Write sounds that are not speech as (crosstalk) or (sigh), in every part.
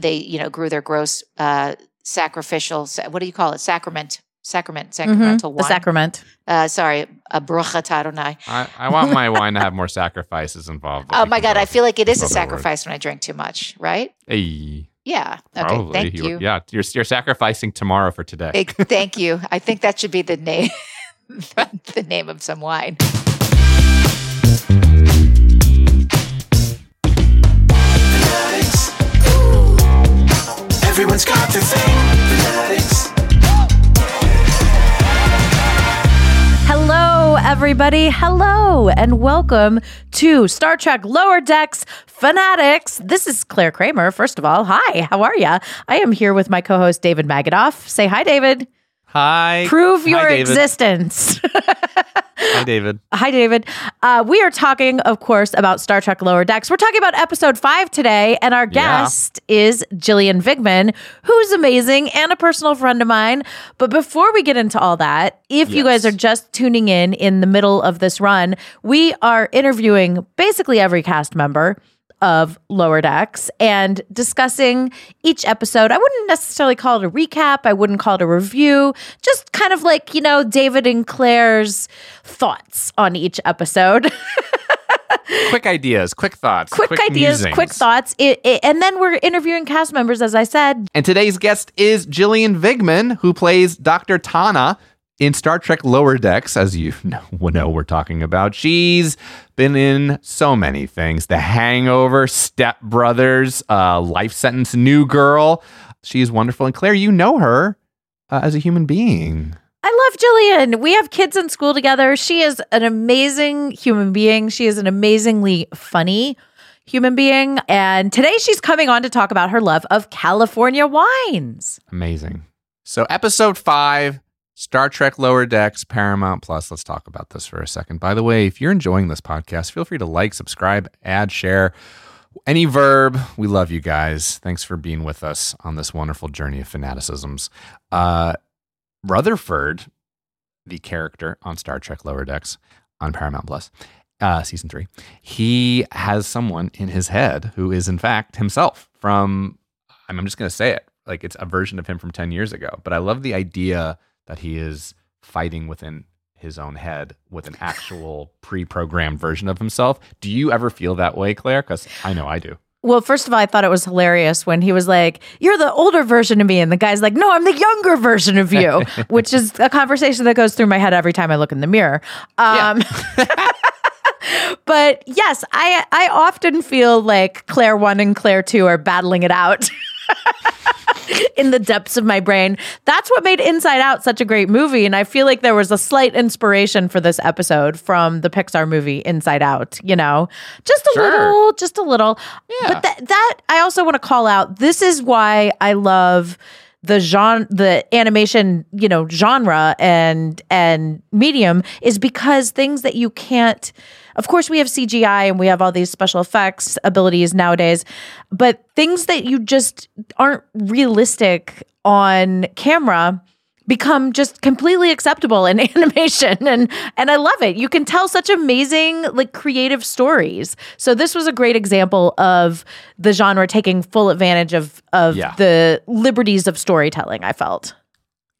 They you know grew their gross uh, sacrificial what do you call it sacrament sacrament sacramental Mm-hmm. The wine. sacrament. uh, sorry a bruchat Adonai. I, I want my (laughs) wine to have more sacrifices involved. oh my god I feel like it is a with other sacrifice when I drink too much right Hey, yeah okay probably. thank you, Yeah, you're, you're sacrificing tomorrow for today. Thank- thank you I think that should be the (laughs) name (laughs) the name of some wine Everyone's got their thing. Hello, everybody. Hello, and welcome to Star Trek Lower Decks Fanaddicts. This is Clare Kramer. First of all, hi, how are you? I am here with my co host, David Magidoff. Say hi, David. Hi. Prove Hi, your David. existence. (laughs) Hi, David. Hi, David. Uh, we are talking, of course, about Star Trek Lower Decks. We're talking about episode five today, and our Yeah. guest is Gillian Vigman, who's amazing and a personal friend of mine. But before we get into all that, if you guys are just tuning in in the middle of this run, we are interviewing basically every cast member of Lower Decks and discussing each episode. I wouldn't necessarily call it a recap. I wouldn't call it a review. Just kind of like, you know, David and Clare's thoughts on each episode. (laughs) Quick ideas, quick thoughts, quick, ideas, musings. quick thoughts. It, it- and then we're interviewing cast members, as I said. And today's guest is Gillian Vigman, who plays Dr. T'Ana in Star Trek Lower Decks, as you (laughs) know, know we're talking about. She's been in so many things The Hangover, Step Brothers, uh, Life Sentence, New Girl. She's wonderful. And Clare, you know her uh, as a human being. I love Gillian. We have kids in school together. She is an amazing human being. She is an amazingly funny human being. And today she's coming on to talk about her love of California wines. Amazing. So, episode five, Star Trek Lower Decks, Paramount Plus. Let's talk about this for a second. By the way, if you're enjoying this podcast, feel free to like, subscribe, add, share. Any verb. We love you guys. Thanks for being with us on this wonderful journey of fanaticisms. Uh, Rutherford, the character on Star Trek Lower Decks on Paramount Plus, uh, season three, he has someone in his head who is, in fact, himself from, I'm I'm just going to say it, like it's a version of him from 10 years ago. But I love the idea that he is fighting within his own head with an actual (laughs) pre programmed version of himself. Do you ever feel that way, Clare? Because I know I do. Well, first of all, I thought it was hilarious when he was like, You're the older version of me. And the guy's like, No, I'm the younger version of you, (laughs) which is a conversation that goes through my head every time I look in the mirror. Um, (laughs) but yes, I, I often feel like Clare 1 and Clare 2 are battling it out. In the depths of my brain. That's what made Inside Out such a great movie. And I feel like there was a slight inspiration for this episode from the Pixar movie Inside Out, you know, just a Sure. little, just a little. Yeah. But that, that I also want to call out this is why I love the genre the animation you know genre and and medium is because things that you can't of course we have CGI and we have all these special effects abilities nowadays but things that you just aren't realistic on camera become just completely acceptable in (laughs) animation and and I love it. You can tell such amazing like creative stories. So this was a great example of the genre taking full advantage of of Yeah. the liberties of storytelling, I felt.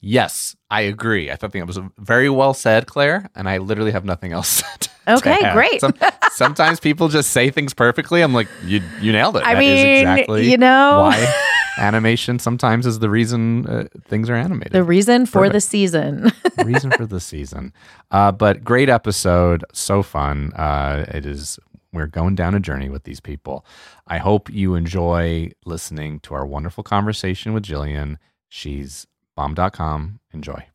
Yes, I agree. I thought that was very well said, Clare, and I literally have nothing else. (laughs) to Okay, great. Some- sometimes people just say things perfectly. I'm like, you you nailed it. I That is mean, exactly you know. why animation sometimes is the reason uh, things are animated. The reason for the season. (laughs) reason for the season. Uh, but great episode, so fun. Uh, it is. We're going down a journey with these people. I hope you enjoy listening to our wonderful conversation with Gillian. She's bomb.com. Enjoy.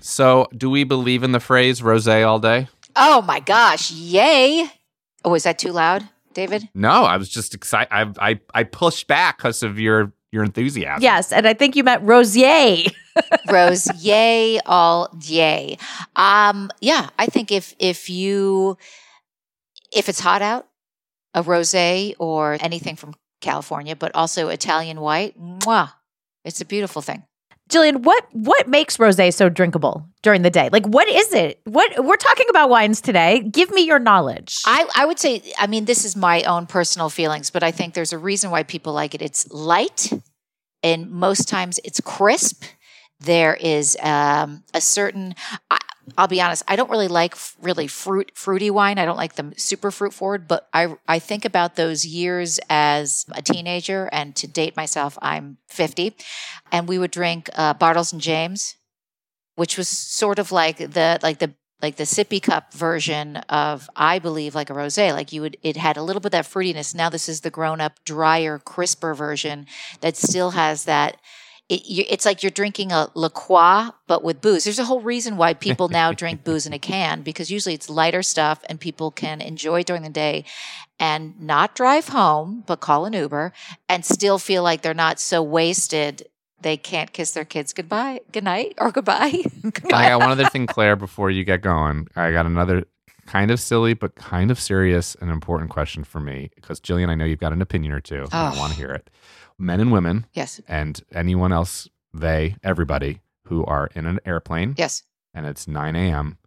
So, do we believe in the phrase rose all day? Oh my gosh! Yay! Oh, is that too loud, David? No, I was just excited. I I, I pushed back because of your your enthusiasm. yes, and I think you meant Rosier. (laughs) Rose, yay, all day. Um, yeah, I think if if you if it's hot out, a rosé or anything from California, but also Italian white, mwah, it's a beautiful thing. Gillian, what what makes rosé so drinkable during the day? Like what is it? What we're talking about wines today. Give me your knowledge. I, I would say, I mean, this is my own personal feelings, but I think there's a reason why people like it. It's light, and most times it's crisp. There is um, a certain. I, I'll be honest. I don't really like really fruit fruity wine. I don't like them super fruit forward. But I I think about those years as a teenager, and to date myself, I'm 50, and we would drink uh, Bartles and James, which was sort of like the like the like the sippy cup version of I believe like a rosé. Like you would, it had a little bit of that fruitiness. Now this is the grown up, drier, crisper version that still has that. It, you, it's like you're drinking a La Croix, but with booze. There's a whole reason why people now (laughs) drink booze in a can because usually it's lighter stuff and people can enjoy during the day and not drive home, but call an Uber and still feel like they're not so wasted they can't kiss their kids goodbye, good night, or goodbye. (laughs) I got one other thing, Clare, before you get going. I got another kind of silly, but kind of serious and important question for me. Because, Gillian, I know you've got an opinion or two. and I Oh. want to hear it. Men and women, yes, and anyone else, they, everybody who are in an airplane yes. and it's 9 a.m.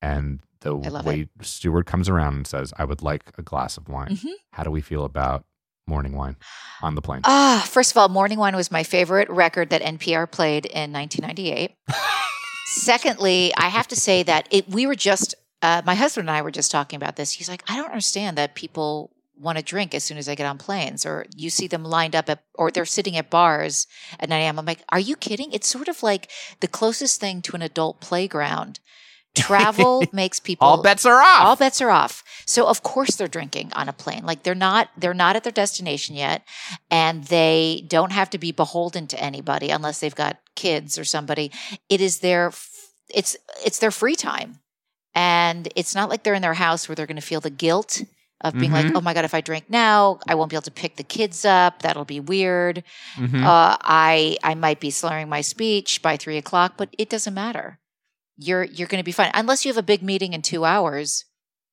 and the wait steward comes around and says, I would like a glass of wine. Mhm. How do we feel about morning wine on the plane? Ah, first of all, Morning Wine was my favorite record that NPR played in 1998. Secondly, I have to say that it, we were just, uh, my husband and I were just talking about this. He's like, I don't understand that people want to drink as soon as they get on planes, or you see them lined up at, or they're sitting at bars at 9 a.m. I'm like, are you kidding? It's sort of like the closest thing to an adult playground. (laughs) Travel makes people All bets are off. all bets are off. So of course they're drinking on a plane. Like they're not they're not at their destination yet and they don't have to be beholden to anybody unless they've got kids or somebody. It is their it's it's their free time. And it's not like they're in their house where they're going to feel the guilt of being like, Mhm. "Oh my god, if I drink now, I won't be able to pick the kids up. That'll be weird. Mhm. Uh, I I might be slurring my speech by three o'clock, but it doesn't matter. You're you're going to be fine unless you have a big meeting in two hours.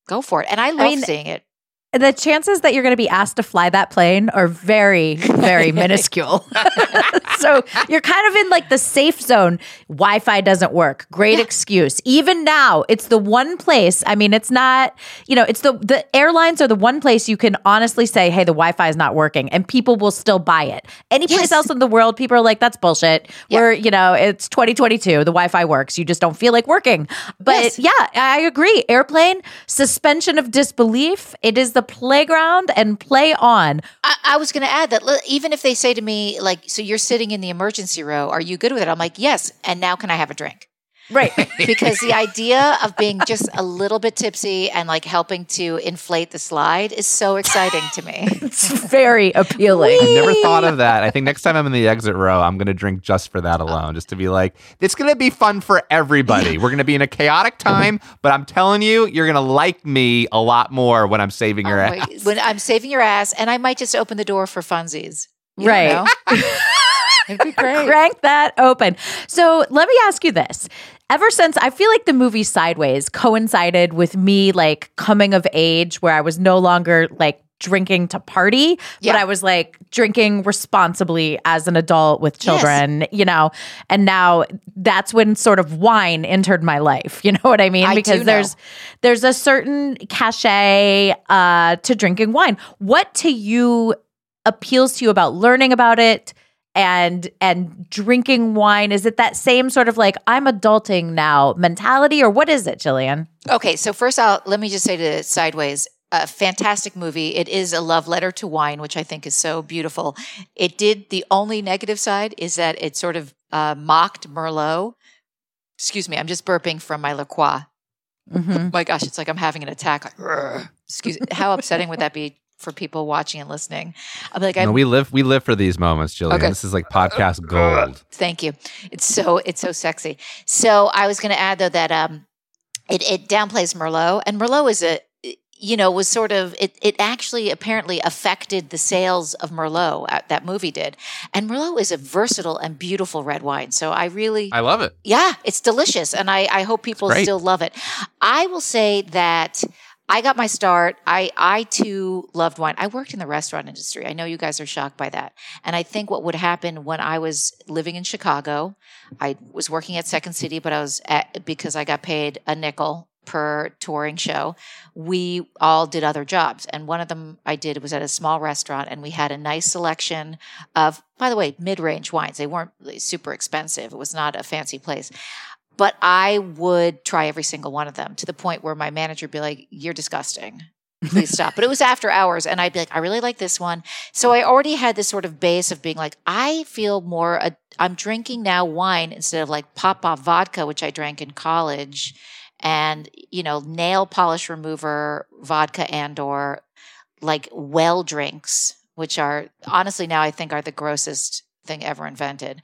Go for it, and I love mean, seeing it. The chances that you're going to be asked to fly that plane are very, very (laughs) minuscule. (laughs) so you're kind of in like the safe zone. Wi Fi doesn't work. Great excuse. Even now, it's the one place. I mean, it's not, you know, it's the, the airlines are the one place you can honestly say, hey, the Wi Fi is not working and people will still buy it. Any place Yes. else in the world, people are like, that's bullshit. Yeah. We're, you know, it's 2022. The Wi Fi works. You just don't feel like working. But Yes. yeah, I agree. Airplane, suspension of disbelief. It is the playground and play on. I, I was going to add that even if they say to me like, "So you're sitting in the emergency row, are you good with it?" I'm like, "Yes." And now can I have a drink? (laughs) Right. Because the idea of being just a little bit tipsy and like helping to inflate the slide is so exciting to me. (laughs) it's very appealing. I never thought of that. I think next time I'm in the exit row, I'm going to drink just for that alone, just to be like, it's going to be fun for everybody. We're going to be in a chaotic time, but I'm telling you, you're going to like me a lot more when I'm saving your Oh my- ass. when I'm saving your ass, and I might just open the door for funsies. You Right. (laughs) It'd be great. Crank that open. So let me ask you this. Ever since I feel like the movie Sideways coincided with me like coming of age where I was no longer like drinking to party, Yeah. but I was like drinking responsibly as an adult with children, you know. And now that's when sort of wine entered my life. (laughs) You know what I mean? I because there's there's a certain cachet uh to drinking wine. What to you appeals to you about learning about it and and drinking wine? Is it that same sort of like I'm adulting now mentality, or what is it, Gillian? Okay, so first, I'll let me just say to Sideways, a fantastic movie. It is a love letter to wine, which I think is so beautiful. It did the only negative side is that it sort of uh, mocked Merlot. Excuse me, I'm just burping from my La Croix. (laughs) my gosh, it's like I'm having an attack. Excuse how upsetting would that be for people watching and listening? I'm like, No, we live we live for these moments, Gillian. Okay. This is like podcast (laughs) gold. Thank you. It's so it's so sexy. So I was going to add though that um, it it downplays Merlot, and Merlot is a you know was sort of it it actually apparently affected the sales of Merlot. uh, That movie did, and Merlot is a versatile and beautiful red wine. So I really I love it. yeah, it's delicious, and I, I hope people still love it. I will say that I got my start. I I too loved wine. I worked in the restaurant industry. I know you guys are shocked by that, and I think what would happen when I was living in Chicago, I was working at Second City, but I was at because I got paid a nickel per touring show. We all did other jobs, and one of them I did was at a small restaurant, and we had a nice selection of, by the way, mid-range wines. They weren't super expensive. It was not a fancy place but I would try every single one of them to the point where my manager would be like, You're disgusting. Please stop. But it was after hours, and I'd be like, I really like this one. So I already had this sort of base of being like, I feel more, i I'm drinking now wine instead of like off vodka, which I drank in college, and, you know, nail polish remover vodka and or like well drinks, which are honestly now I think are the grossest thing ever invented.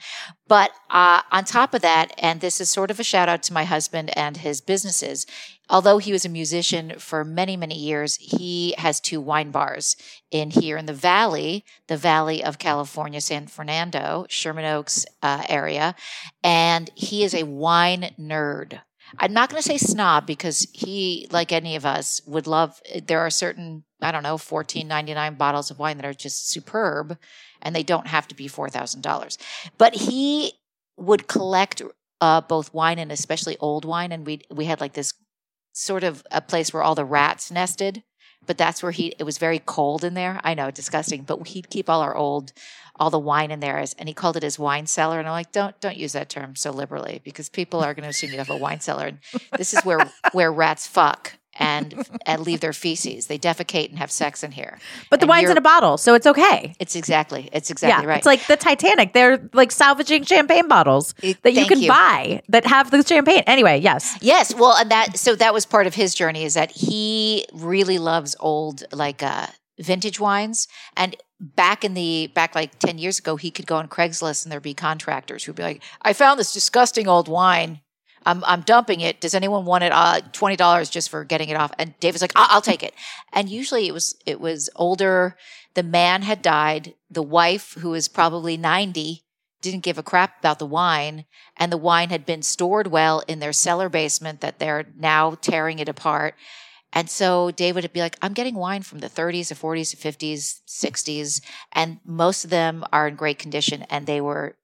But uh, on top of that, and this is sort of a shout out to my husband and his businesses, although he was a musician for many, many years, he has two wine bars in here in the valley, the valley of California, San Fernando, Sherman Oaks uh, area. And he is a wine nerd. I'm not going to say snob because he, like any of us, would love. There are certain, I don't know, fourteen ninety nine bottles of wine that are just superb, and they don't have to be four thousand dollars. But he would collect uh, both wine and especially old wine, and we we had like this sort of a place where all the rats nested. But that's where he. It was very cold in there. I know, disgusting. But he'd keep all our old, all the wine in there, and he called it his wine cellar. And I'm like, don't don't use that term so liberally because people are going to assume you have a wine cellar. And this is where where rats fuck and and leave their feces. They defecate and have sex in here. But the And wine's in a bottle, so it's okay. It's exactly. It's exactly yeah, right. it's like the Titanic. They're like salvaging champagne bottles It- that you can you. buy that have the champagne. Anyway, yes. Yes, well, and that so that was part of his journey is that he really loves old like uh vintage wines and back in the back like 10 years ago he could go on Craigslist and there'd be contractors who'd be like I found this disgusting old wine I'm I'm dumping it. Does anyone want it? Uh $20 just for getting it off. And David's like I'll, I'll take it. And usually it was it was older. The man had died. The wife who is probably 90 didn't give a crap about the wine. And the wine had been stored well in their cellar basement that they're now tearing it apart. And so David would be like, I'm getting wine from the 30s, the 40s, the 50s, 60s, and most of them are in great condition and they were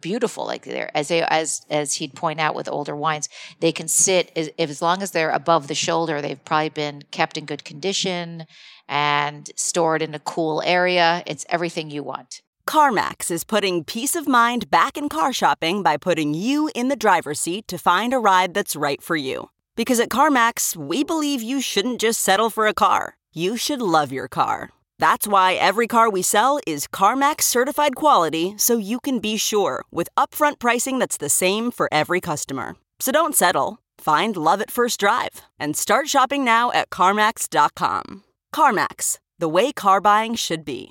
beautiful like they're as they as as he'd point out with older wines they can sit as, as long as they're above the shoulder they've probably been kept in good condition and stored in a cool area it's everything you want CarMax is putting peace of mind back in car shopping by putting you in the driver's seat to find a ride that's right for you. Because at CarMax, we believe you shouldn't just settle for a car, you should love your car. That's why every car we sell is CarMax certified quality so you can be sure with upfront pricing that's the same for every customer. So don't settle. Find love at first drive and start shopping now at CarMax.com. CarMax, the way car buying should be.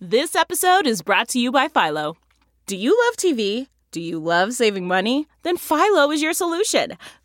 This episode is brought to you by Philo. Do you love TV? Do you love saving money? Then Philo is your solution.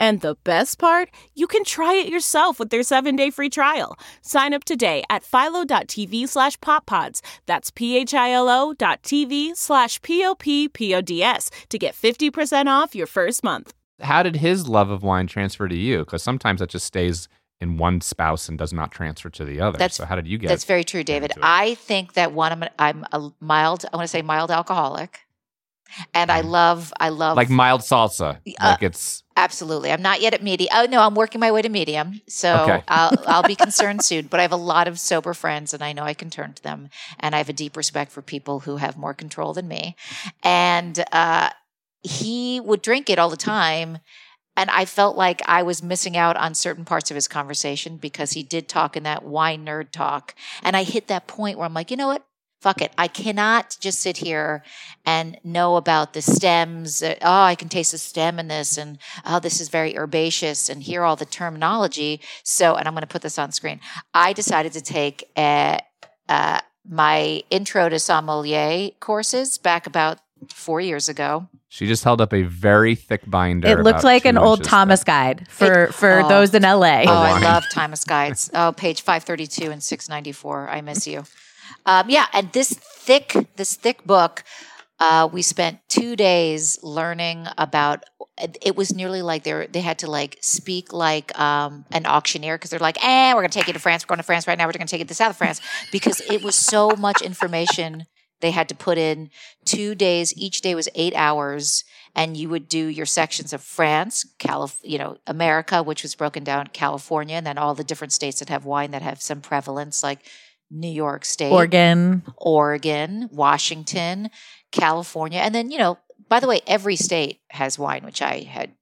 And the best part? You can try it yourself with their seven-day free trial. Sign up today at philo.tv slash poppods. That's p-h-i-l-o dot tv slash p-o-p-p-o-d-s to get 50% off your first month. How did his love of wine transfer to you? Because sometimes that just stays in one spouse and does not transfer to the other. That's- so how did you get? That's very true, David. I think that one, I'm, I'm a mild, I want to say mild alcoholic. And I love, I love Mm. like mild salsa. Uh, like it's Absolutely. I'm not yet at medium. Oh no, I'm working my way to medium. So Okay. (laughs) I'll I'll be concerned soon. But I have a lot of sober friends and I know I can turn to them. And I have a deep respect for people who have more control than me. And uh, he would drink it all the time. And I felt like I was missing out on certain parts of his conversation because he did talk in that wine nerd talk. And I hit that point where I'm like, you know what? Fuck it. I cannot just sit here and know about the stems. uh, Oh, I can taste the stem in this, and oh, this is very herbaceous, and hear all the terminology. So, and I'm going to put this on screen. I decided to take uh uh, my intro to sommelier courses back about four years ago. she just held up a very thick binder. It looked like an old Thomas thick. guide for for oh. those in LA. Oh, I love Thomas Guides. Oh, page 532 and 694. I miss you. Um, yeah, and this thick, this thick book, uh, we spent two days learning about. It was nearly like they they had to like speak like um, an auctioneer because they're like, "Eh, we're gonna take you to France. We're going to France right now. We're gonna take you to the south of France," because it was so much information they had to put in. Two days. Each day was eight hours and you would do your sections of France, Calif- you know, America, which was broken down California, and then all the different states that have wine that have some prevalence, like New York State, Oregon. Oregon, Washington, California, and then you know, by the way, every state has wine, which I had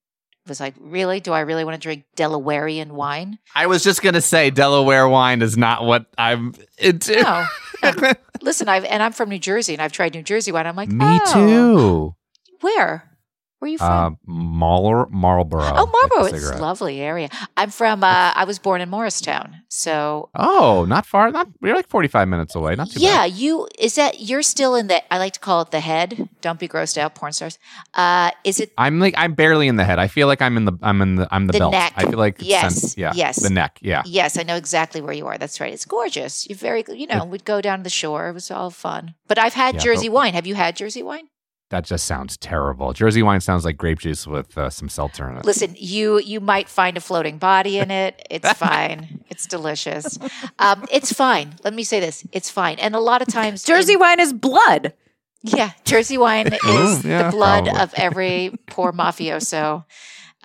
was like, really? Do I really want to drink Delawarean wine? I was just gonna say Delaware wine is not what I'm into. No. no. (laughs) Listen, I've and I'm from New Jersey, and I've tried New Jersey wine. I'm like, Me oh, too. Where? Where are you from? Uh, Marl- Marlboro. Oh, like Marlboro, the it's a lovely area. I'm from. Uh, I was born in Morristown, so Oh, not far. Not we're like forty five minutes away. Not too yeah. bad. You is that you're still in the. I like to call it the head. Don't be grossed out, porn stars. Uh, is it I'm like I'm barely in the head. I feel like I'm in the I'm in the I'm the, The belt. neck. I feel like Yes, sen- yeah, yes. the neck. Yeah. Yes, I know exactly where you are. That's right. It's gorgeous. You're very. You know, we'd go down to the shore. It was all fun. But I've had Yeah, Jersey but- wine. Have you had Jersey wine? That just sounds terrible. Jersey wine sounds like grape juice with uh, some seltzer in it. Listen, you you might find a floating body in it. It's (laughs) fine. It's delicious. Um, it's fine. Let me say this. It's fine. And a lot of times, Jersey in- wine is blood. Yeah, Jersey wine (laughs) is Ooh, yeah, the blood probably. of every poor mafioso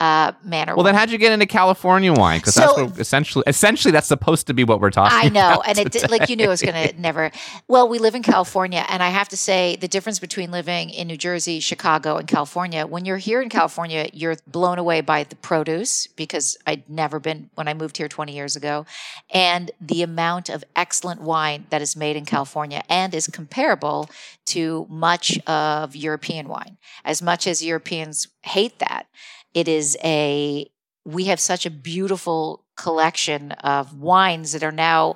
uh, man or Well, then how'd you get into California wine? Because that's what essentially essentially that's supposed to be what we're talking. About. I know, and it did, like you knew it was going (laughs) to never. Well, we live in California, and I have to say the difference between living in New Jersey, Chicago, and California. When you're here in California, you're blown away by the produce because I'd never been when I moved here 20 years ago, and the amount of excellent wine that is made in California and is comparable to much of European wine. As much as Europeans hate that, it is a we have such a beautiful collection of wines that are now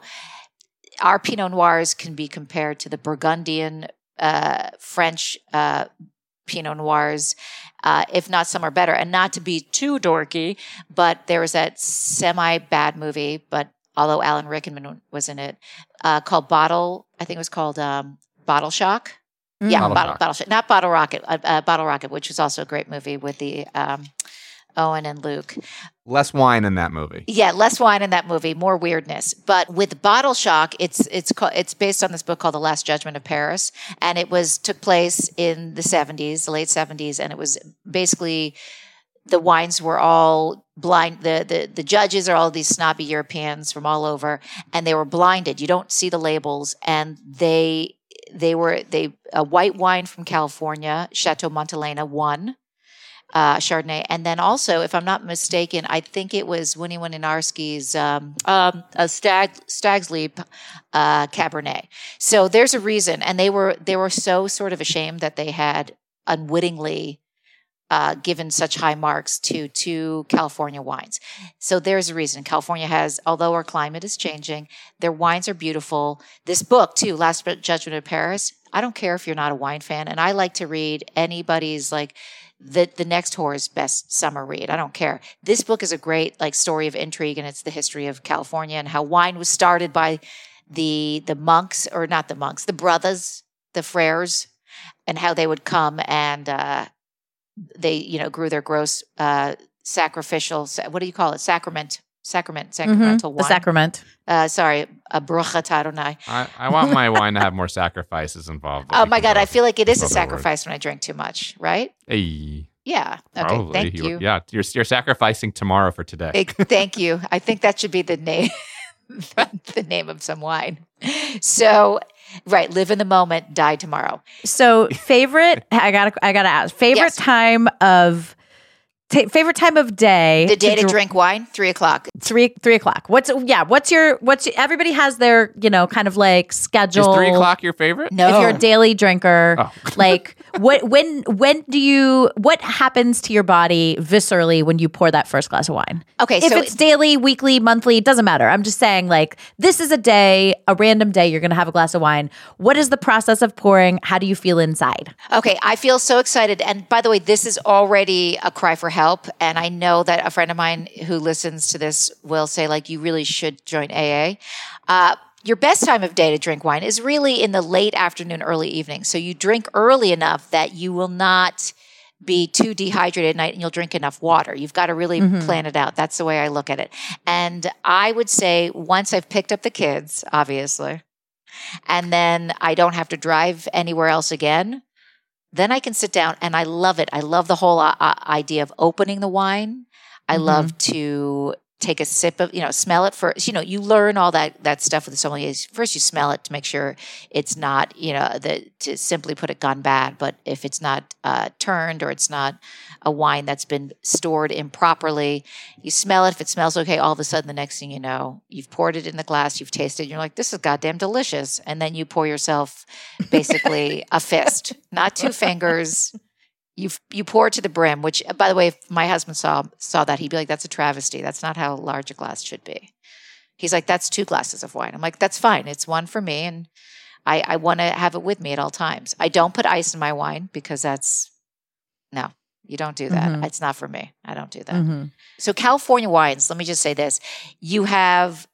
our pinot noirs can be compared to the burgundian uh, french uh, pinot noirs uh, if not some are better. And not to be too dorky but there was that semi bad movie but although alan rickman was in it uh, called bottle i think it was called um, bottle shock yeah, Bottle bottle, Shock. bottle, Shock. not Bottle Rocket, uh, uh, Bottle Rocket, which was also a great movie with the um, Owen and Luke. Less wine in that movie. Yeah, less wine in that movie, more weirdness. But with Bottle Shock, it's it's called, it's based on this book called The Last Judgment of Paris, and it was took place in the seventies, the late seventies, and it was basically the wines were all blind the, the the judges are all these snobby europeans from all over and they were blinded you don't see the labels and they they were they a white wine from california chateau montelena won uh, Chardonnay, and then also, if I'm not mistaken, I think it was Winnie Winiarski's um, um, a Stag Stag's Leap uh, Cabernet. So there's a reason, and they were they were so sort of ashamed that they had unwittingly uh, given such high marks to two California wines. So there's a reason. California has, although our climate is changing, their wines are beautiful. This book, too, Last Judgment of Paris, I don't care if you're not a wine fan, and I like to read anybody's like the the next horror's best summer read. I don't care. This book is a great like story of intrigue, and it's the history of California and how wine was started by the the monks or not the monks, the brothers, the frères, and how they would come and uh, they you know grew their gross uh, sacrificial. What do you call it? Sacrament. Sacrament, sacramental Mm-hmm. The wine. sacrament. uh, sorry, a bruchat Adonai. I, I want my wine to have more sacrifices involved. Oh my God, I feel like it is a Love word. sacrifice when I drink too much, right? Hey, Yeah. Okay. probably. Thank you. Yeah, you're, you're sacrificing tomorrow for today. Eh, (laughs) Thank you. I think that should be the name, (laughs) the name of some wine. So, right, live in the moment, die tomorrow. So favorite, (laughs) I gotta, I gotta ask. Favorite Yes. time of, ta favorite time of day. The day to dr- drink wine, three o'clock. three three o'clock. What's yeah? What's your what's everybody has their you know kind of like Is schedule. three o'clock your favorite? No, If you're a daily drinker, Oh. (laughs) like what when when do you what happens to your body viscerally when you pour that first glass of wine? Okay, if so it's daily, weekly, monthly, it doesn't matter. I'm just saying like this is a day, a random day you're going to have a glass of wine. What is the process of pouring? How do you feel inside? Okay, I feel so excited. And by the way, this is already a cry for help. And I know that a friend of mine who listens to this will say, like, you really should join AA. Uh, your best time of day to drink wine is really in the late afternoon, early evening. So you drink early enough that you will not be too dehydrated at night and you'll drink enough water. You've got to really plan it out. That's the way I look at it. And I would say once I've picked up the kids, obviously, and then I don't have to drive anywhere else again, then I can sit down and I love it. I love the whole uh, uh, idea of opening the wine. I love to take a sip of, you know, smell it first. You know, you learn all that that stuff with the sommeliers. First, you smell it to make sure it's not, you know, the to simply put it gone bad. But if it's not uh, turned or it's not a wine that's been stored improperly, you smell it. If it smells okay, all of a sudden, the next thing you know, you've poured it in the glass, you've tasted, it, you're like, this is goddamn delicious. And then you pour yourself basically (laughs) a fist, not two fingers. You you pour it to the brim. Which, uh, by the way, if my husband saw saw that, he'd be like, "That's a travesty. That's not how large a glass should be." He's like, "That's two glasses of wine." I'm like, "That's fine. It's one for me, and I I want to have it with me at all times. I don't put ice in my wine because that's no." You don't do that. Mhm. It's not for me. I don't do that. Mhm. So California wines, let me just say this. You have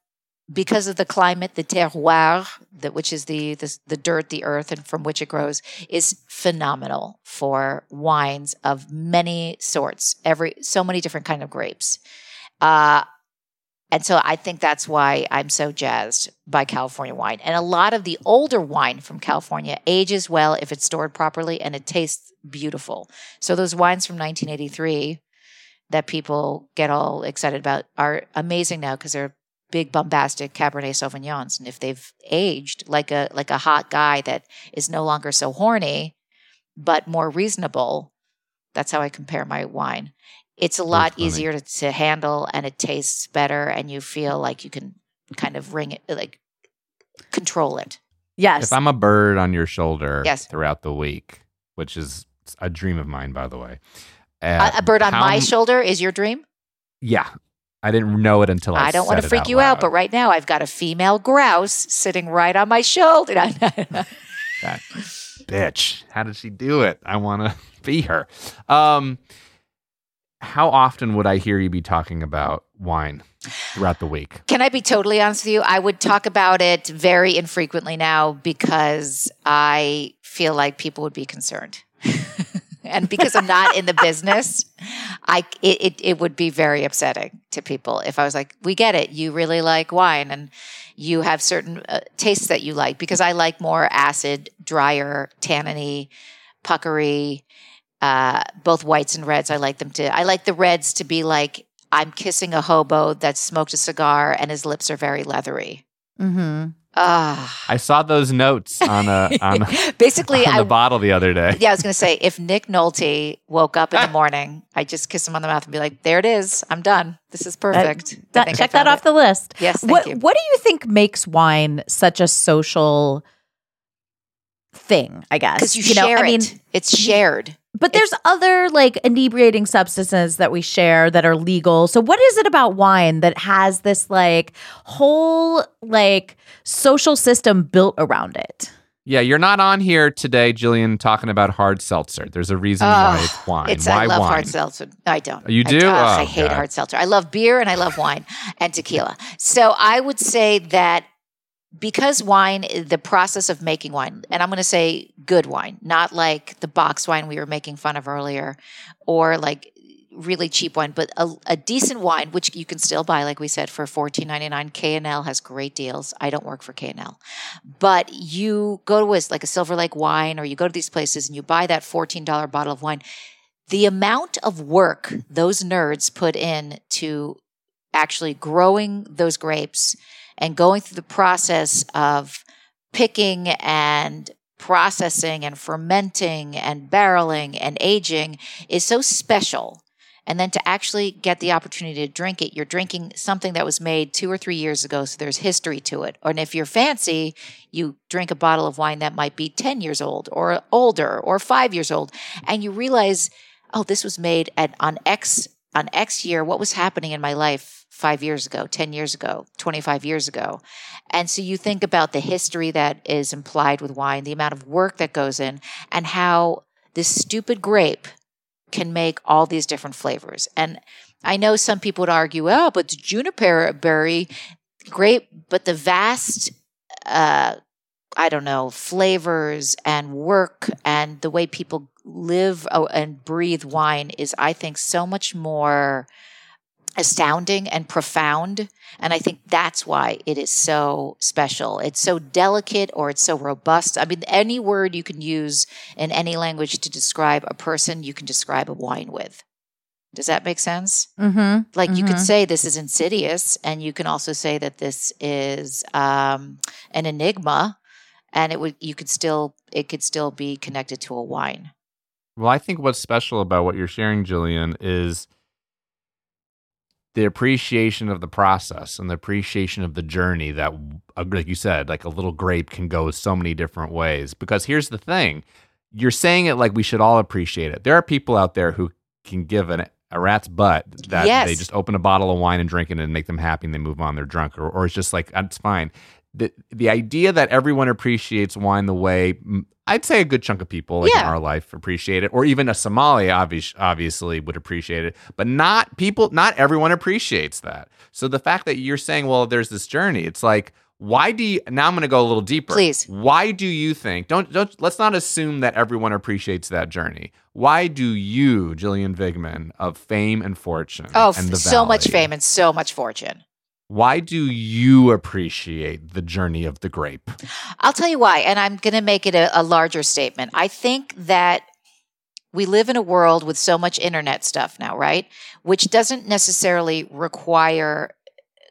because of the climate, the terroir, which is the, the the dirt, the earth, and from which it grows, is phenomenal for wines of many sorts. Every so many different kind of grapes, uh, and so I think that's why I'm so jazzed by California wine. And a lot of the older wine from California ages well if it's stored properly, and it tastes beautiful. So those wines from 1983 that people get all excited about are amazing now because they're big bombastic cabernet sauvignons and if they've aged like a like a hot guy that is no longer so horny but more reasonable that's how i compare my wine it's a lot easier to, to handle and it tastes better and you feel like you can kind of ring it like control it Yes. If I'm a bird on your shoulder Yes. throughout the week, which is a dream of mine, by the way. a, uh, a bird on how my shoulder is your dream Yeah. I didn't know it until I i don't want to freak out you out but right now i've got a female grouse sitting right on my shoulder (laughs) that bitch. How did she do it? I want to (laughs) be her. Um, how often would I hear you be talking about wine throughout the week? Can I be totally honest with you? I would talk about it very infrequently now because I feel like people would be concerned. (laughs) and because I'm not in the business, I it, it it would be very upsetting to people if I was like, "We get it. You really like wine and you have certain uh, tastes that you like because I like more acid, drier, tanniny, puckery, uh, both whites and reds. I like them to. I like the reds to be like I'm kissing a hobo that smoked a cigar and his lips are very leathery. mm-hmm. Ah, I saw those notes on a (laughs) on, basically, on I the bottle the other day. yeah, I was going to say if Nick Nolte woke up in the (laughs) morning, I just kiss him on the mouth and be like, "There it is. I'm done. This is perfect." I think I check that off it. the list. Yes, thank what you. What do you think makes wine such a social thing? I guess because you, know, share I mean, it. It's shared. But there's other like inebriating substances that we share that are legal. So what is it about wine that has this like whole like social system built around it? Yeah, you're not on here today, Gillian, talking about hard seltzer. There's a reason why it's wine. It's why I love wine? hard seltzer. I don't. You I do? Oh, I hate God. hard seltzer. I love beer and I love wine and tequila. So I would say that because wine, the process of making wine, and I'm going to say good wine, not like the box wine we were making fun of earlier, or like really cheap wine, but a, a decent wine, which you can still buy, like we said, for $14.99. K&L has great deals. I don't work for K&L. But you go to a, like a Silver Lake wine, or you go to these places and you buy that $14 bottle of wine. The amount of work those nerds put in to actually growing those grapes and going through the process of picking and processing and fermenting and barreling and aging is so special. And then to actually get the opportunity to drink it, you're drinking something that was made two or three years ago, so there's history to it. And if you're fancy, you drink a bottle of wine that might be 10 years old or older or five years old, and you realize, oh, this was made at on X on X year. What was happening in my life five years ago, 10 years ago, 25 years ago? And so you think about the history that is implied with wine, the amount of work that goes in, and how this stupid grape can make all these different flavors. And I know some people would argue, oh, but juniper berry, great, but the vast, uh, I don't know, flavors and work and the way people live uh, and breathe wine is, I think, so much more astounding and profound. And I think that's why it is so special. It's so delicate or it's so robust. I mean, any word you can use in any language to describe a person, you can describe a wine with. Does that make sense? Mm-hmm. Like you could say this is insidious, and you can also say that this is um, an enigma, and it would you could still it could still be connected to a wine. Well, I think what's special about what you're sharing, Gillian, is the appreciation of the process and the appreciation of the journey that, uh, like you said, like a little grape can go so many different ways. Because here's the thing you're saying it like we should all appreciate it. There are people out there who can give an, a rat's butt that Yes. they just open a bottle of wine and drink it and make them happy and they move on, they're drunk, or, or it's just like, it's fine. The, the idea that everyone appreciates wine the way I'd say a good chunk of people like in our life appreciate it, or even a sommelier obvious, obviously would appreciate it, but not people. Not everyone appreciates that. So the fact that you're saying, well, there's this journey, it's like, why do you? Now I'm going to go a little deeper. Please. Why do you think? Don't don't. Let's not assume that everyone appreciates that journey. Why do you, Gillian Vigman of fame and fortune, Oh, and the so much fame and so much fortune. Why do you appreciate the journey of the grape? I'll tell you why, and I'm going to make it a, a larger statement. I think that we live in a world with so much internet stuff now, right? Which doesn't necessarily require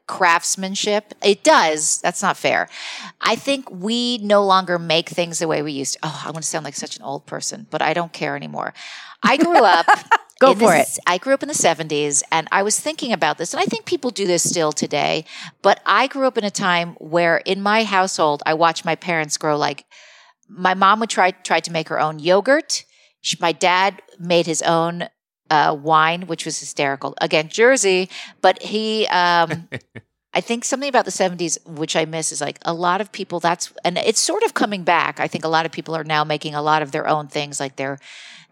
craftsmanship. It does. That's not fair. I think we no longer make things the way we used to. Oh, I'm going to sound like such an old person, but I don't care anymore. I grew (laughs) up. Go the for it. I grew up in the 70s and I was thinking about this, and I think people do this still today. But I grew up in a time where in my household, I watched my parents grow like my mom would try try to make her own yogurt. My dad made his own uh, wine, which was hysterical. Again, Jersey, but he. Um, (laughs) I think something about the 70s, which I miss, is like a lot of people. That's and it's sort of coming back. I think a lot of people are now making a lot of their own things, like they're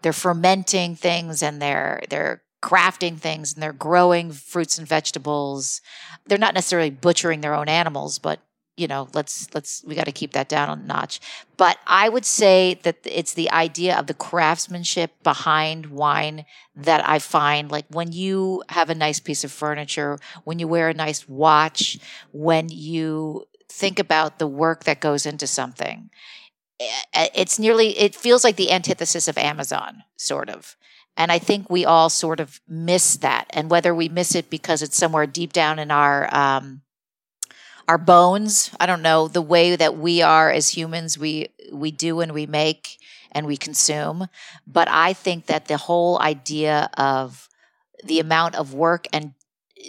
they're fermenting things and they're they're crafting things and they're growing fruits and vegetables. They're not necessarily butchering their own animals, but you know, let's let's we got to keep that down a notch. But I would say that it's the idea of the craftsmanship behind wine that I find like when you have a nice piece of furniture, when you wear a nice watch, when you think about the work that goes into something. eh, It's nearly it feels like the antithesis of Amazon sort of. And I think we all sort of miss that. And whether we miss it because it's somewhere deep down in our um, our bones, I don't know, the way that we are as humans, we we do and we make and we consume. But I think that the whole idea of the amount of work and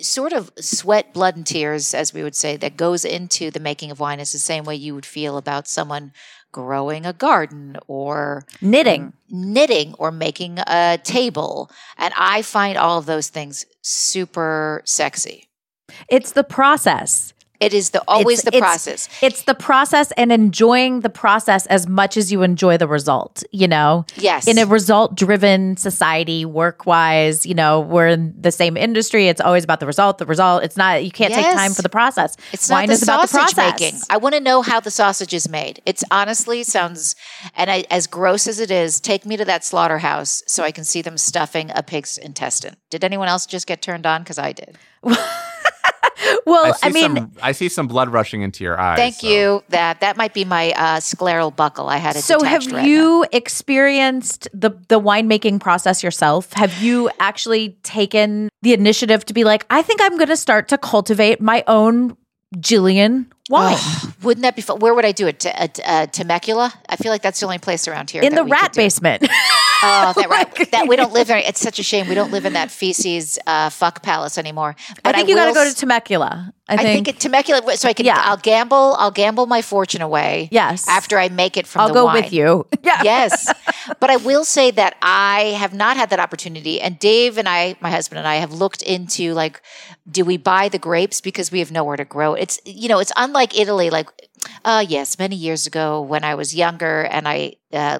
sort of sweat, blood, and tears, as we would say, that goes into the making of wine is the same way you would feel about someone growing a garden or Knitting. knitting or making a table. And I find all of those things super sexy. It's the process. It is the always It's- the it's- process. It's the process and enjoying the process as much as you enjoy the result, you know? Yes. In a result driven society, work wise, you know, we're in the same industry. It's always about the result, the result. It's not, you can't take time for the process. It's Wine not the is about the process. making. I want to know how the sausage is made. It's honestly sounds, and I, as gross as it is, take me to that slaughterhouse so I can see them stuffing a pig's intestine. Did anyone else just get turned on? Because I did. (laughs) (laughs) Well, I I, mean, some. I see some blood rushing into your eyes. Thank so- you. That that might be my uh, scleral buckle. I had it. so have you experienced the the winemaking process yourself? Have you actually taken the initiative to be like, I think I'm going to start to cultivate my own Gillian wine Wouldn't that be fun? Where would I do it? To, uh, t- uh, Temecula? I feel like that's the only place around here in that the we could rat do it. basement? (laughs) Oh, that right. (laughs) that we don't live (laughs) there. It's such a shame we don't live in that feces uh, fuck palace anymore. I But think you got to go to Temecula. I I think, think, at Temecula, so I can. Yeah. I'll gamble. I'll gamble my fortune away. Yes. After I make it from I'll the go wine. with you. (laughs) Yeah. yes. But I will say that I have not had that opportunity. And Dave and I, my husband and I, have looked into like, do we buy the grapes because we have nowhere to grow? It's, you know, it's unlike Italy. Like, uh, yes, many years ago when I was younger and I uh,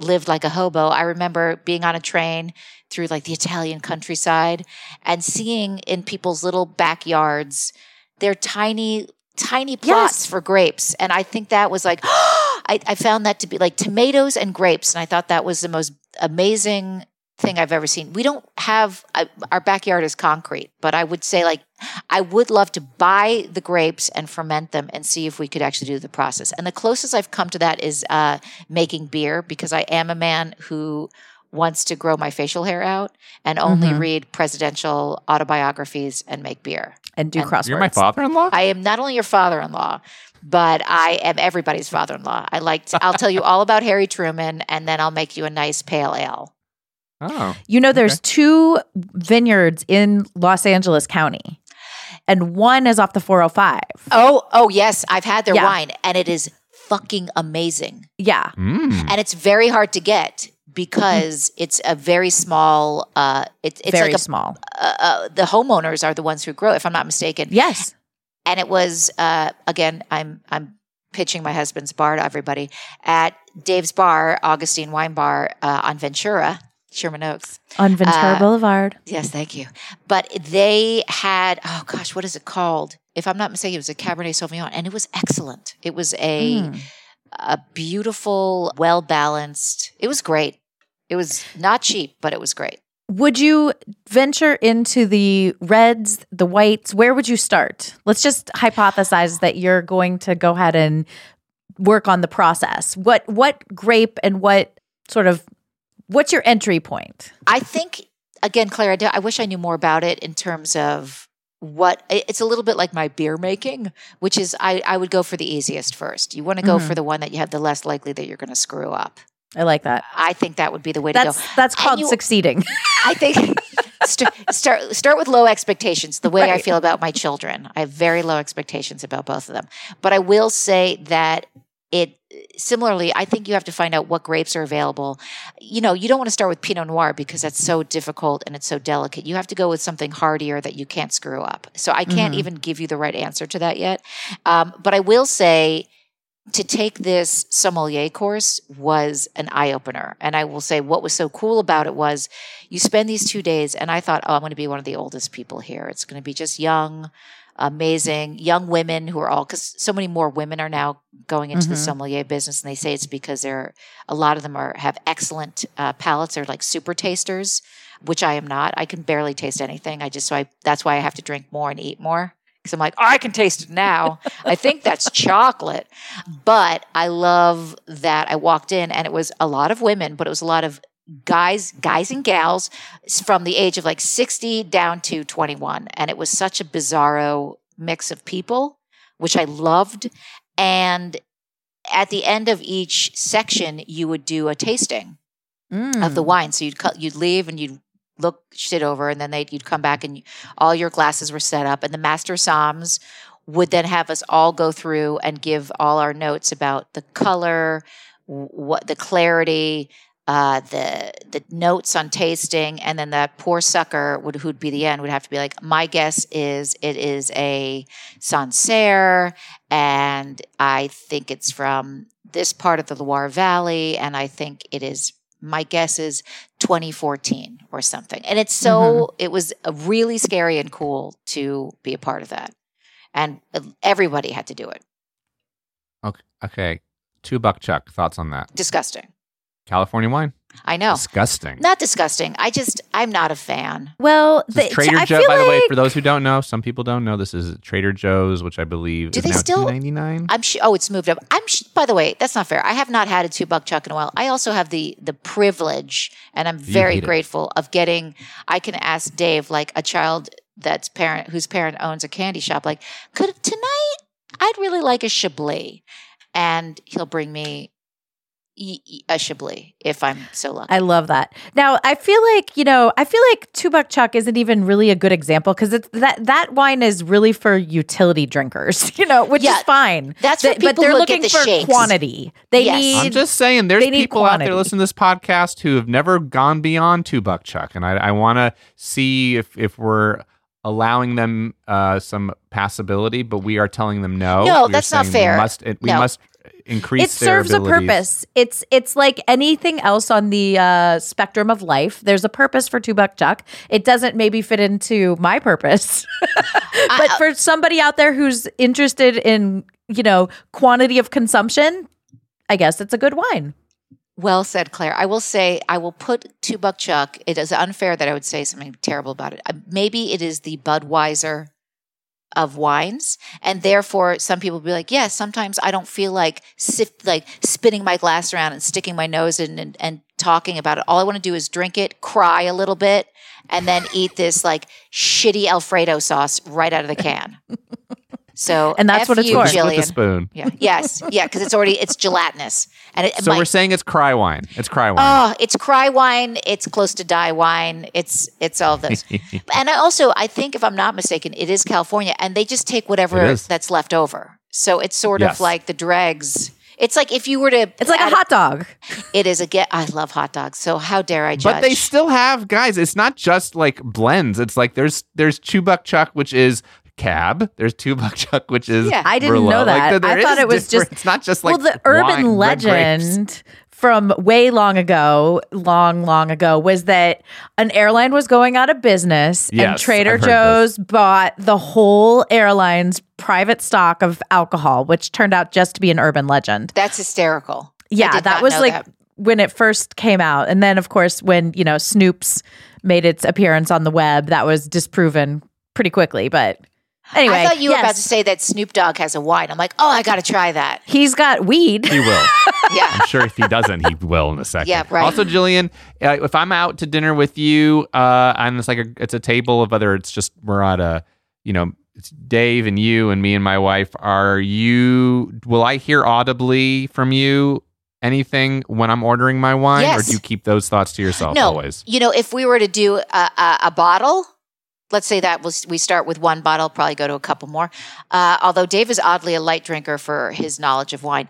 lived like a hobo, I remember being on a train through like the Italian countryside and seeing in people's little backyards their tiny, tiny plots Yes. for grapes. And I think that was like, (gasps) I, I found that to be like tomatoes and grapes. And I thought that was the most amazing thing I've ever seen. We don't have, I, our backyard is concrete, but I would say like, I would love to buy the grapes and ferment them and see if we could actually do the process. And the closest I've come to that is uh, making beer because I am a man who wants to grow my facial hair out and only Mhm. read presidential autobiographies and make beer. and do And crosswords. You're my father-in-law. I am not only your father-in-law, but I am everybody's father-in-law. I like to, I'll tell you all about Harry Truman and then I'll make you a nice pale ale. Oh, You know, there's two vineyards in Los Angeles County, and one is off the 405. Oh, oh yes, I've had their Yeah. wine and it is fucking amazing. Yeah. Mm. And it's very hard to get because it's a very small uh it, it's very like a, small. uh, uh, the homeowners are the ones who grow if I'm not mistaken. Yes. and it was uh, again i'm i'm pitching my husband's bar to everybody at dave's bar augustine wine bar uh, on ventura sherman oaks On Ventura Uh, Boulevard. yes thank you but they had oh gosh what is it called if i'm not mistaken it was a cabernet sauvignon and it was excellent it was a Mm. a beautiful well balanced it was great it was not cheap but it was great Would you venture into the reds, the whites? Where would you start? Let's just hypothesize that you're going to go ahead and work on the process. What what grape and what sort of what's your entry point? I think again, Clare. I, do- I wish I knew more about it in terms of what it's a little bit like my beer making, which is I, I would go for the easiest first. You want to go Mhm. for the one that you have the less likely that you're going to screw up. I like that. I think that would be the way to go. that's called you- succeeding. (laughs) I think start, start start with low expectations. The way I feel about my children, I have very low expectations about both of them. But I will say that it similarly, I think you have to find out what grapes are available. You know, you don't want to start with Pinot Noir because that's so difficult and it's so delicate. You have to go with something hardier that you can't screw up. So I can't Mhm. even give you the right answer to that yet. Um, but I will say to take this sommelier course was an eye opener. And I will say what was so cool about it was you spend these two days, and I thought, oh, I'm going to be one of the oldest people here. It's going to be just young, amazing, young women who are all, because so many more women are now going into the Mhm. sommelier business. And they say it's because they're, a lot of them are, have excellent uh, palates. They're like super tasters, which I am not. I can barely taste anything. I just, so I, that's why I have to drink more and eat more. Because I'm like, oh, I can taste it now. I think that's (laughs) chocolate. But I love that I walked in and it was a lot of women, but it was a lot of guys, guys and gals from the age of like 60 down to 21. And it was such a bizarro mix of people, which I loved. And at the end of each section, you would do a tasting of the Mm. wine. So you'd cut, you'd leave and you'd look shit over, and then they you'd come back and all your glasses were set up, and the master somms would then have us all go through and give all our notes about the color, what the clarity, uh, the the notes on tasting, and then that poor sucker would who'd be the end would have to be like, my guess is it is a Sancerre, and I think it's from this part of the Loire Valley, and I think it is. My guess is 2014 or something, and it's so. It was really scary and cool to be a part of that, and everybody had to do it. Okay. Okay. Two buck chuck. Thoughts on that? Disgusting. California wine. I know. Disgusting. Not disgusting. I just I'm not a fan. Well, the- Trader I Joe. feel By the way, for those who don't know, some people don't know, this is Trader Joe's, which I believe Do is they now still- two ninety nine. I'm sh- oh, it's moved up. I'm sh- by the way, that's not fair. I have not had a two buck chuck in a while. I also have the the privilege, and I'm very hate it. grateful of getting. I can ask Dave, like a child that's parent whose parent owns a candy shop, like, could tonight? I'd really like a Chablis, and he'll bring me a Chablis if I'm so lucky. I love that. Now, I feel like, you know, I feel like two buck chuck isn't even really a good example because it's that that wine is really for utility drinkers, (laughs) you know, which Yeah, is fine. that's for They- but they're who look at looking the for shakes. quantity. They Yes. need I'm just saying, there's they need people out there quantity. listening to this podcast who have never gone beyond two buck chuck, and I, I want to see if if we're allowing them uh, some passability, but we are telling them no. No, We that's not fair. We must, it, we No. must increase. it their serves a purpose. It's it's like anything else on the uh, spectrum of life. There's a purpose for two buck chuck. It doesn't maybe fit into my purpose, (laughs) but for somebody out there who's interested in you know quantity of consumption, I guess it's a good wine. Well said, Clare. I will say, I will put two buck chuck. It is unfair that I would say something terrible about it. Uh, Maybe it is the Budweiser of wines, and therefore some people be like, "Yes, sometimes I don't feel like like spinning my glass around and sticking my nose in and, and talking about it. All I want to do is drink it, cry a little bit, and then eat this like shitty Alfredo sauce right out of the can." (laughs) So, And that's F what it's you, for. With the spoon. Yeah. Yes. Yeah. Because it's already it's gelatinous, and it, So my- we're saying it's cry wine. It's cry wine. Oh, it's cry wine. It's close to die wine. It's it's all of those. (laughs) and I also I think if I'm not mistaken, it is California, and they just take whatever that's left over. So it's sort Yes. of like the dregs. It's like if you were to. It's like a hot dog. It is a get. I love hot dogs. So how dare I judge? But they still have guys. It's not just like blends. It's like there's there's two buck chuck, which is cab. There's two buck (laughs) chuck, which is Yeah. I didn't Merlot. know Like, that. there- there I thought it was different- just It's not just like well, the urban wine, red legend from way long ago, long, long ago, was that an airline was going out of business, and Trader I've Joe's bought the whole airline's private stock of alcohol, which turned out just to be an urban legend. That's hysterical. I Yeah, did that not was know like that. when it first came out, and then of course when you know Snopes made its appearance on the web, that was disproven pretty quickly. But anyway, I thought you were about to say that Snoop Dogg has a wine. I'm like, oh, I got to try that. he's got weed. He will. (laughs) Yeah. I'm sure if he doesn't, he will in a second. Yeah, right. Also, Gillian, uh, if I'm out to dinner with you, uh, and it's like a, it's a table of whether it's just we're at a, you know, it's Dave and you and me and my wife. Are you? Will I hear audibly from you anything when I'm ordering my wine, or do you keep those thoughts to yourself no, always? you know, if we were to do a, a, a bottle, let's say that was we start with one bottle, probably go to a couple more. Uh, although Dave is oddly a light drinker for his knowledge of wine.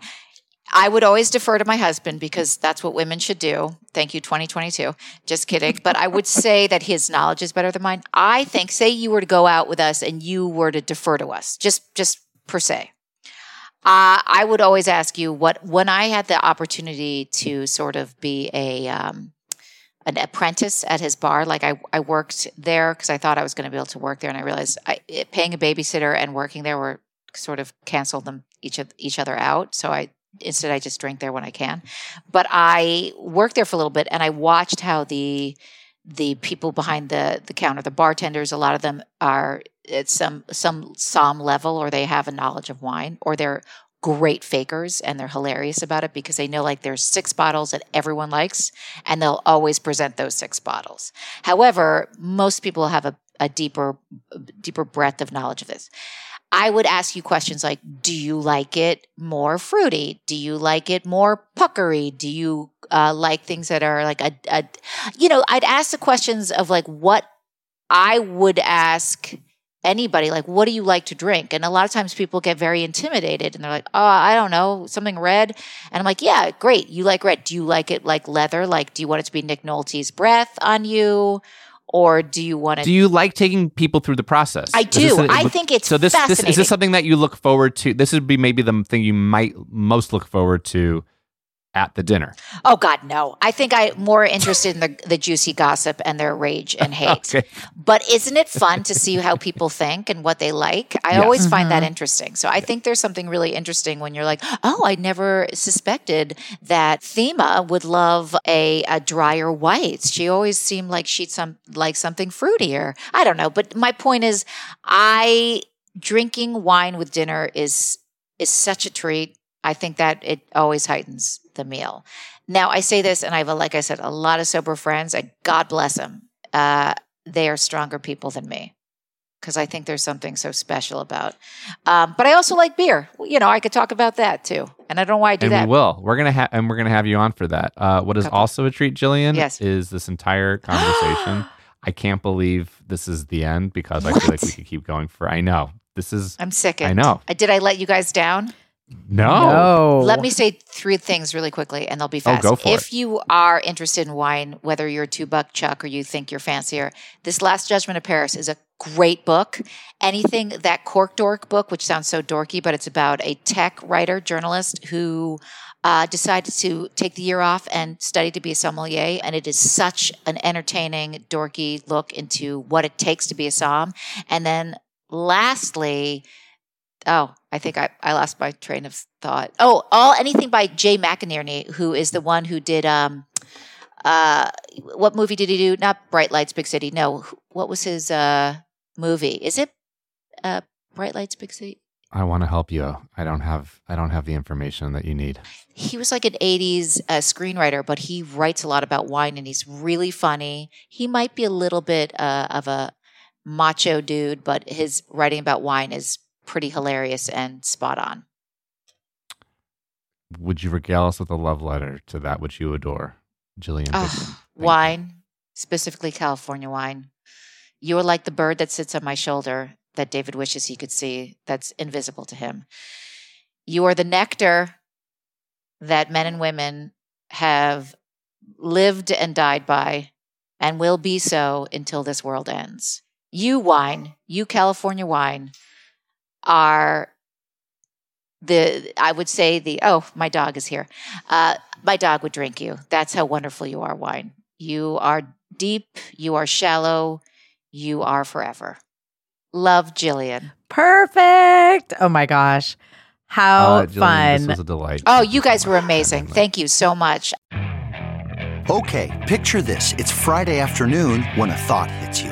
I would always defer to my husband because that's what women should do. Thank you, 2022. Just kidding. But I would say that his knowledge is better than mine. I think, say you were to go out with us and you were to defer to us, just just per se. Uh, I would always ask you what when I had the opportunity to sort of be a um, an apprentice at his bar. Like I, I worked there because I thought I was going to be able to work there, and I realized I, it, paying a babysitter and working there were sort of canceled them each of each other out. So I instead I just drink there when I can. But I worked there for a little bit, and I watched how the the people behind the the counter, the bartenders, a lot of them are at some some som level, or they have a knowledge of wine, or they're great fakers and they're hilarious about it because they know like there's six bottles that everyone likes and they'll always present those six bottles. However, most people have a, a deeper deeper breadth of knowledge of this. I would ask you questions like Do you like it more fruity? Do you like it more puckery? Do you uh, like things that are like a, a, you know, I'd ask the questions of like what I would ask anybody like what do you like to drink and a lot of times people get very intimidated and they're like oh i don't know something red and i'm like yeah great you like red do you like it like leather like do you want it to be nick nolte's breath on you or do you want to Do you like taking people through the process? I do. a- I think it's so. This, this is this something that you look forward to. This would be maybe the thing you might most look forward to at the dinner. Oh God, no! I think I'm more interested in the the juicy gossip and their rage and (laughs) hate. Okay. But isn't it fun to see how people (laughs) think and what they like? I Yes. always find that mm-hmm. interesting. So I think there's something really interesting when you're like, oh, I never suspected that Thema would love a, a drier white. She always seemed like she'd some like something fruitier. I don't know, but my point is, I drinking wine with dinner is is such a treat. I think that it always heightens the meal. Now, I say this, and I have, a, like I said, a lot of sober friends, and God bless them. Uh, they are stronger people than me because I think there's something so special about. Um, but I also like beer. You know, I could talk about that too, and I don't know why I do and that. we will. We're gonna have and we're gonna have you on for that. Uh, what is Couple. also a treat, Gillian? Yes. Is this entire (gasps) conversation? I can't believe this is the end because I feel like we could keep going for. I know this is. I'm sick. I know. Did I let you guys down? No. Let me say three things really quickly, and they'll be Oh, fast. go for if it. you are interested in wine, whether you're a two buck chuck or you think you're fancier, this Last Judgment of Paris is a great book. Anything that Cork Dork book, which sounds so dorky, but it's about a tech writer journalist who uh, decided to take the year off and study to be a sommelier. And it is such an entertaining, dorky look into what it takes to be a som. And then lastly, Oh, I think I, I lost my train of thought. Oh, all anything by Jay McInerney, who is the one who did um uh what movie did he do? Not Bright Lights Big City. No, what was his uh movie? Is it uh Bright Lights Big City? I want to help you. I don't have. I don't have the information that you need. He was like an 80s uh, screenwriter, but he writes a lot about wine and he's really funny. He might be a little bit uh, of a macho dude, but his writing about wine is pretty hilarious and spot on. Would you regale us with a love letter to that which you adore, Gillian? Oh, Thank you. wine, specifically California wine. You are like the bird that sits on my shoulder that David wishes he could see, that's invisible to him. You are the nectar that men and women have lived and died by and will be so until this world ends. You, wine, you, California wine, are the, I would say, the, oh, my dog is here. Uh, my dog would drink you. That's how wonderful you are, wine. You are deep, you are shallow, you are forever. Love, Gillian. Perfect. Oh my gosh. How Uh, Gillian, fun. This was a delight. Oh, you guys were amazing. Thank you so much. Okay, picture this. It's Friday afternoon when a thought hits you.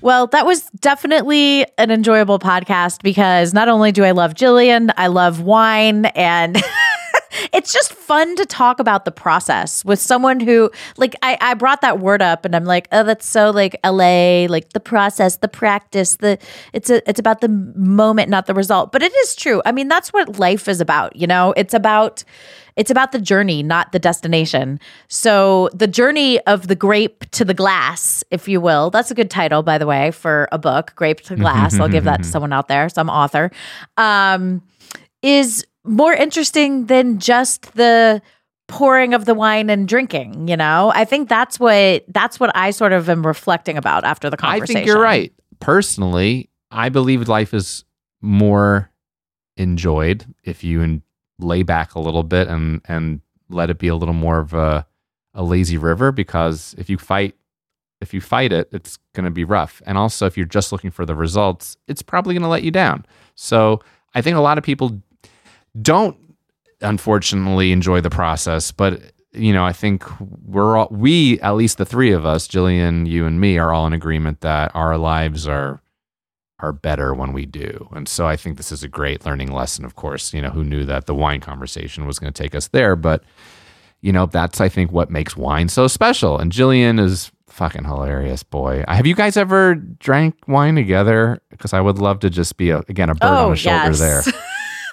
Well, that was definitely an enjoyable podcast because not only do I love Gillian, I love wine and (laughs) it's just fun to talk about the process with someone who like I, I brought that word up and I'm like, oh, that's so like LA, like the process, the practice, the it's a it's about the moment, not the result. But it is true. I mean, that's what life is about, you know? It's about it's about the journey, not the destination. So, the journey of the grape to the glass, if you will. That's a good title, by the way, for a book, Grape to Glass. I'll give that to (laughs) someone out there, some author. Um, is more interesting than just the pouring of the wine and drinking, you know? I think that's what that's what I sort of am reflecting about after the conversation I think you're right. Personally, I believe life is more enjoyed if you lay back a little bit and and let it be a little more of a a lazy river because if you fight if you fight it it's going to be rough. And also if you're just looking for the results it's probably going to let you down. So i think a lot of people don't unfortunately enjoy the process but you know i think we're all we at least the three of us gillian you and me are all in agreement that our lives are are better when we do. And so i think this is a great learning lesson of course. You know who knew that the wine conversation was going to take us there? But you know that's i think what makes wine so special. And gillian is fucking hilarious boy. Have you guys ever drank wine together? Because i would love to just be a, again a bird on oh, a shoulder there. (laughs)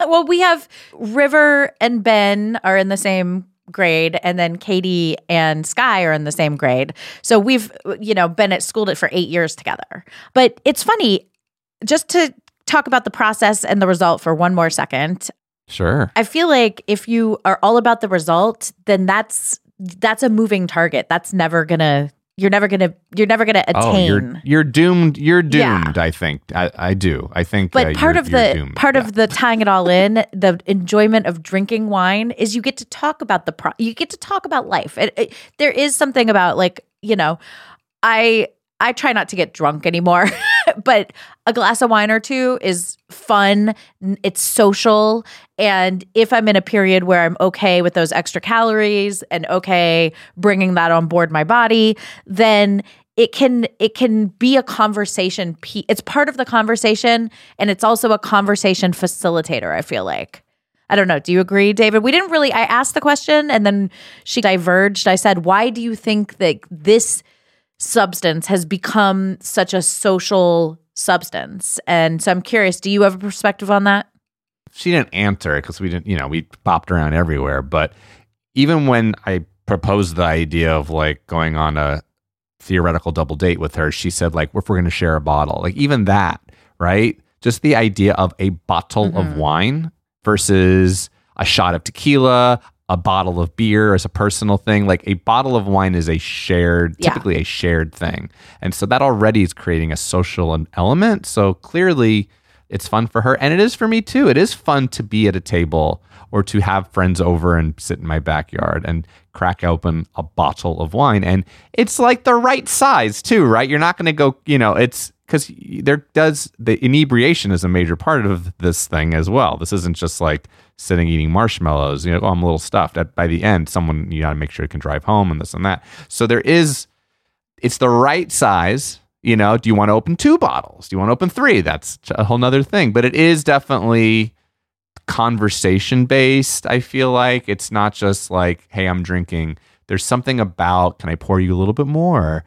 Well, we have River and Ben are in the same grade, and then Katie and Sky are in the same grade. So we've, you know, been at schooled it for eight years together. But it's funny, just to talk about the process and the result for one more second. sure I feel like if you are all about the result, then that's that's a moving target. That's never gonna you're never gonna you're never gonna attain. Oh, you're you're doomed. You're Yeah. doomed. I think. I, I do. I think. But uh, part you're- of the part Yeah. of the tying it all in, the enjoyment of drinking wine is you get to talk about the pro- you get to talk about life. It, it- there is something about like you know, I I try not to get drunk anymore, (laughs) but a glass of wine or two is fun. It's social, and if I'm in a period where I'm okay with those extra calories and okay bringing that on board my body, then it can it can be a conversation it's part of the conversation and it's also a conversation facilitator i feel like. I don't know. Do you agree david? We didn't really i asked the question and then she diverged. I said why do you think that this substance has become such a social substance and so i'm curious do you have a perspective on that she didn't answer because we didn't. You know, we popped around everywhere. But even when I proposed the idea of like going on a theoretical double date with her, she said like, if we're going to share a bottle, like even that, right? Just the idea of a bottle Mm-hmm. of wine versus a shot of tequila, a bottle of beer as a personal thing. Like a bottle of wine is a shared, Yeah. typically a shared thing. And so that already is creating a social element. So clearly it's fun for her. And it is for me too. It is fun to be at a table or to have friends over and sit in my backyard and crack open a bottle of wine. And it's like the right size too, right? You're not going to go, you know, it's because there does the inebriation is a major part of this thing as well. This isn't just like sitting eating marshmallows. You know, oh, I'm a little stuffed. At, by the end, someone you got to make sure you can drive home and this and that. So there is, it's the right size. You know, do you want to open two bottles? Do you want to open three? That's a whole nother thing. But it is definitely conversation based. I feel like it's not just like, hey, I'm drinking. There's something about, can I pour you a little bit more?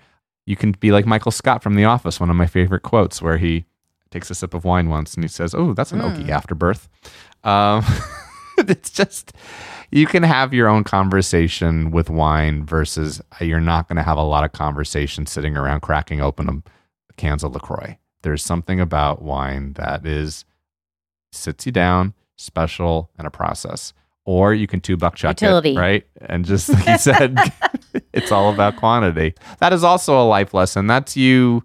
You can be like Michael Scott from The Office, one of my favorite quotes, where he takes a sip of wine once and he says, Oh, that's an oaky afterbirth. Um, (laughs) (laughs) it's just, you can have your own conversation with wine versus uh, you're not going to have a lot of conversation sitting around cracking open a cans of LaCroix. There's something about wine that is sits you down, special, and a process. Or you can two buck chuck Utility. it, right? And just (laughs) like you said, (laughs) it's all about quantity. That is also a life lesson. That's you.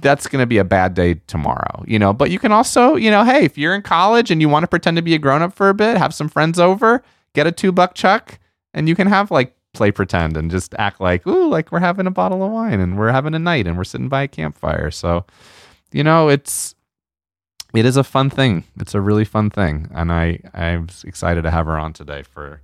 That's going to be a bad day tomorrow, you know. But you can also, you know, hey, if you're in college and you want to pretend to be a grown up for a bit, have some friends over, get a two buck chuck, and you can have like play pretend and just act like, ooh, like we're having a bottle of wine and we're having a night and we're sitting by a campfire. So, you know, it's it is a fun thing. It's a really fun thing, and I I'm excited to have her on today for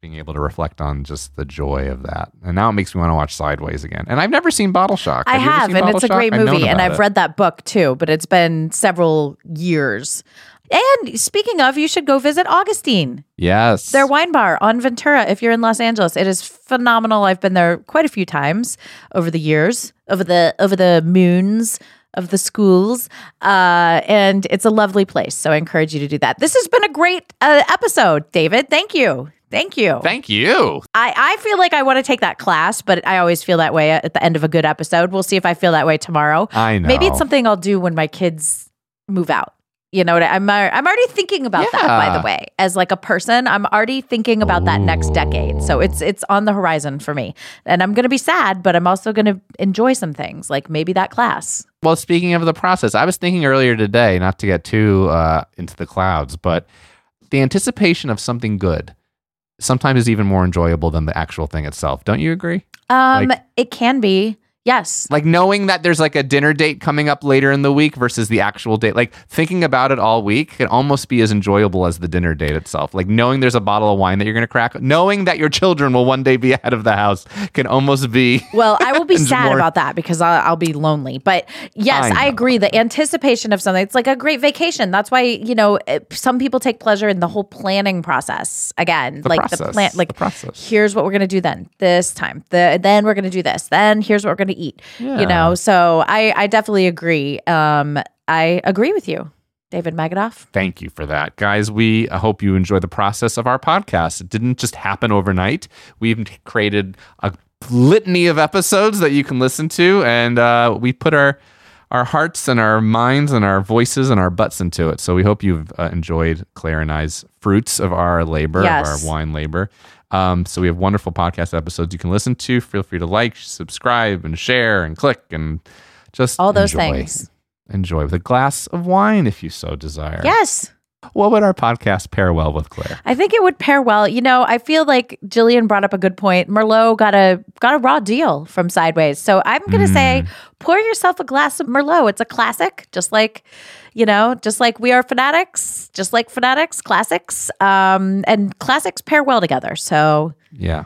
being able to reflect on just the joy of that. And now it makes me want to watch Sideways again. And I've never seen Bottle Shock. I have, and Bottle it's a Shock? great I've movie, and I've it. read that book too. But it's been several years. And speaking of, you should go visit Augustine, Yes. their wine bar on Ventura. If you're in Los Angeles, it is phenomenal. I've been there quite a few times over the years, over the over the moons of the schools, uh, and it's a lovely place. So I encourage you to do that. This has been a great uh, episode, David. Thank you. Thank you. Thank you. I, I feel like I want to take that class, but I always feel that way at the end of a good episode. We'll see if I feel that way tomorrow. I know. Maybe it's something I'll do when my kids move out. You know what I, I'm I'm already thinking about that by the way. As like a person, I'm already thinking about that next decade. So it's it's on the horizon for me. And I'm going to be sad, but I'm also going to enjoy some things, like maybe that class. Well, speaking of the process, I was thinking earlier today, not to get too uh, into the clouds, but the anticipation of something good sometimes is even more enjoyable than the actual thing itself. Don't you agree? Um Like- it can be. Yes. Like knowing that there's like a dinner date coming up later in the week versus the actual date, like thinking about it all week can almost be as enjoyable as the dinner date itself. Like knowing there's a bottle of wine that you're going to crack, knowing that your children will one day be out of the house can almost be. (laughs) Well, I will be (laughs) sad more- about that because I'll, I'll be lonely. But yes, I I, agree. The anticipation of something, it's like a great vacation. That's why, you know, eh, some people take pleasure in the whole planning process. Again, The like process, the plan, like the process. here's what we're going to do then, this time. The, then we're going to do this. Then here's what we're going to eat. You know, so I, I definitely agree. Um, I agree with you, David Magidoff. Thank you for that, guys. We uh, hope you enjoy the process of our podcast. It didn't just happen overnight. We've created a litany of episodes that you can listen to, and uh, we put our our hearts and our minds and our voices and our butts into it. So we hope you've uh, enjoyed Clare and I's fruits of our labor, Yes. of our wine labor. Um, so we have wonderful podcast episodes you can listen to. Feel free to like, subscribe, and share, and click, and just All those enjoy. things. Enjoy with a glass of wine if you so desire. Yes. What would our podcast pair well with, Clare? I think it would pair well. You know, I feel like Gillian brought up a good point. Merlot got a got a raw deal from Sideways. So I'm going to say pour yourself a glass of Merlot. It's a classic, just like, you know, just like we are fanatics, just like fanatics, classics. Um and classics pair well together. So, Yeah.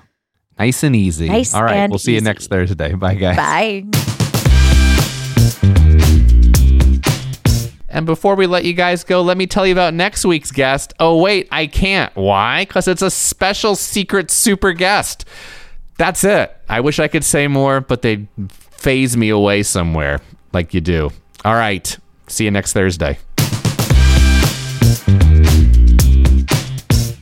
Nice and easy. Nice All right. and we'll see you next Thursday. (laughs) Bye, guys. bye. And before we let you guys go, let me tell you about next week's guest. Oh, wait, I can't. Why? Because it's a special secret super guest. That's it. I wish I could say more, but they phase me away somewhere like you do. All right. See you next Thursday.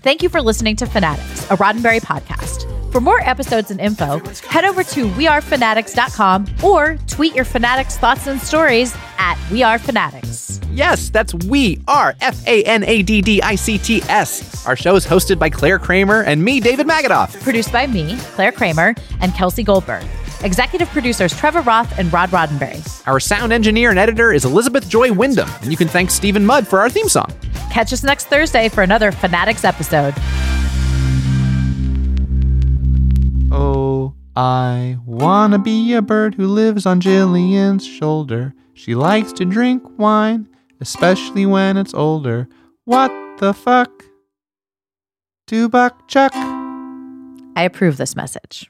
Thank you for listening to Fanaddicts, a Roddenberry podcast. For more episodes and info, head over to wearefanaddicts.com or tweet your Fanaddicts thoughts and stories at We Are Fanaddicts. Yes, that's We Are F A N A D D I C T S. Our show is hosted by Clare Kramer and me, David Magidoff. Produced by me, Clare Kramer, and Kelsey Goldberg. Executive producers Trevor Roth and Rod Roddenberry. Our sound engineer and editor is Elizabeth Joy Wyndham, and you can thank Stephen Mudd for our theme song. Catch us next Thursday for another Fanaddicts episode. Oh, I wanna be a bird who lives on Gillian's shoulder. She likes to drink wine, especially when it's older. What the fuck? Do buck chuck. I approve this message.